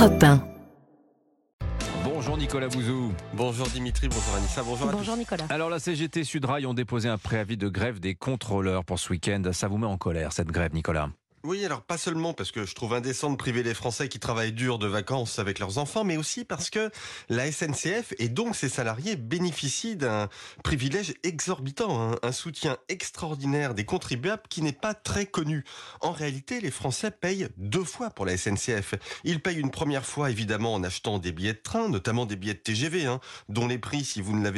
Europe 1. Bonjour Nicolas Bouzou. Bonjour Dimitri, bonjour Anissa, bonjour à tous. Bonjour Nicolas. Alors la CGT Sudrail ont déposé un préavis de grève des contrôleurs pour ce week-end. Ça vous met en colère cette grève, Nicolas? Oui, alors pas seulement parce que je trouve indécent de priver les Français qui travaillent dur de vacances avec leurs enfants, mais aussi parce que la SNCF et donc ses salariés bénéficient d'un privilège exorbitant, hein, un soutien extraordinaire des contribuables qui n'est pas très connu. En réalité, les Français payent deux fois pour la SNCF. Ils payent une première fois évidemment en achetant des billets de train, notamment des billets de TGV, hein, dont les prix, si vous ne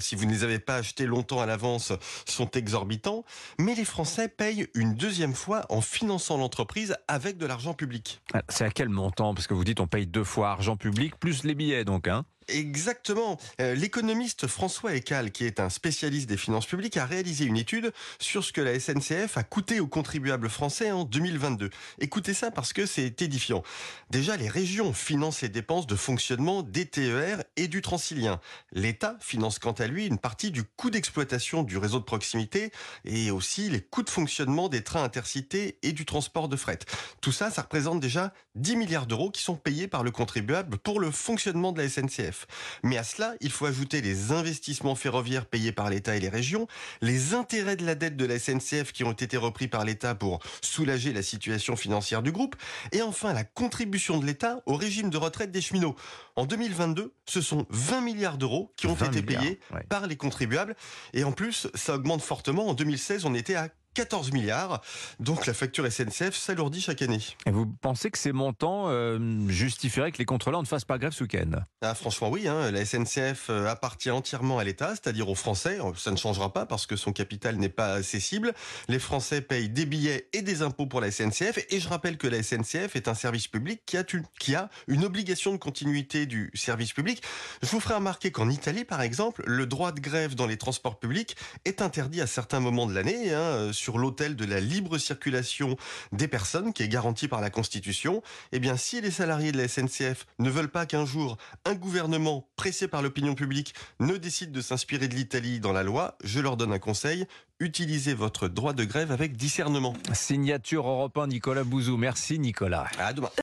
si vous ne les avez pas achetés longtemps à l'avance, sont exorbitants. Mais les Français payent une deuxième fois en finançant l'entreprise avec de l'argent public. Ah, C'est à quel montant? Parce que vous dites on paye deux fois argent public plus les billets donc. Hein Exactement. Euh, L'économiste François Ecal, qui est un spécialiste des finances publiques, a réalisé une étude sur ce que la SNCF a coûté aux contribuables français en 2022. Écoutez ça parce que c'est édifiant. Déjà, les régions financent les dépenses de fonctionnement des TER et du Transilien. L'État finance quant à lui une partie du coût d'exploitation du réseau de proximité et aussi les coûts de fonctionnement des trains intercités et du transport de fret. Tout ça, ça représente déjà 10 milliards d'euros qui sont payés par le contribuable pour le fonctionnement de la SNCF. Mais à cela, il faut ajouter les investissements ferroviaires payés par l'État et les régions, les intérêts de la dette de la SNCF qui ont été repris par l'État pour soulager la situation financière du groupe, et enfin la contribution de l'État au régime de retraite des cheminots. En 2022, ce sont 20 milliards d'euros qui ont 20 été payés ouais. par les contribuables, et en plus, ça augmente fortement. En 2016, on était à 14 milliards, donc la facture SNCF s'alourdit chaque année. Et vous pensez que ces montants euh, justifieraient que les contrôleurs ne fassent pas grève ce week-end? Ah, franchement, oui. Hein, la SNCF euh, appartient entièrement à l'État, c'est-à-dire aux Français. Euh, Ça ne changera pas parce que son capital n'est pas accessible. Les Français payent des billets et des impôts pour la SNCF. Et je rappelle que la SNCF est un service public qui a, une- qui a une obligation de continuité du service public. Je vous ferai remarquer qu'en Italie, par exemple, le droit de grève dans les transports publics est interdit à certains moments de l'année, hein, sur l'autel de la libre circulation des personnes qui est garantie par la Constitution. Eh bien, si les salariés de la SNCF ne veulent pas qu'un jour un gouvernement pressé par l'opinion publique ne décide de s'inspirer de l'Italie dans la loi, je leur donne un conseil, utilisez votre droit de grève avec discernement. Signature européen Nicolas Bouzou. Merci Nicolas. À demain.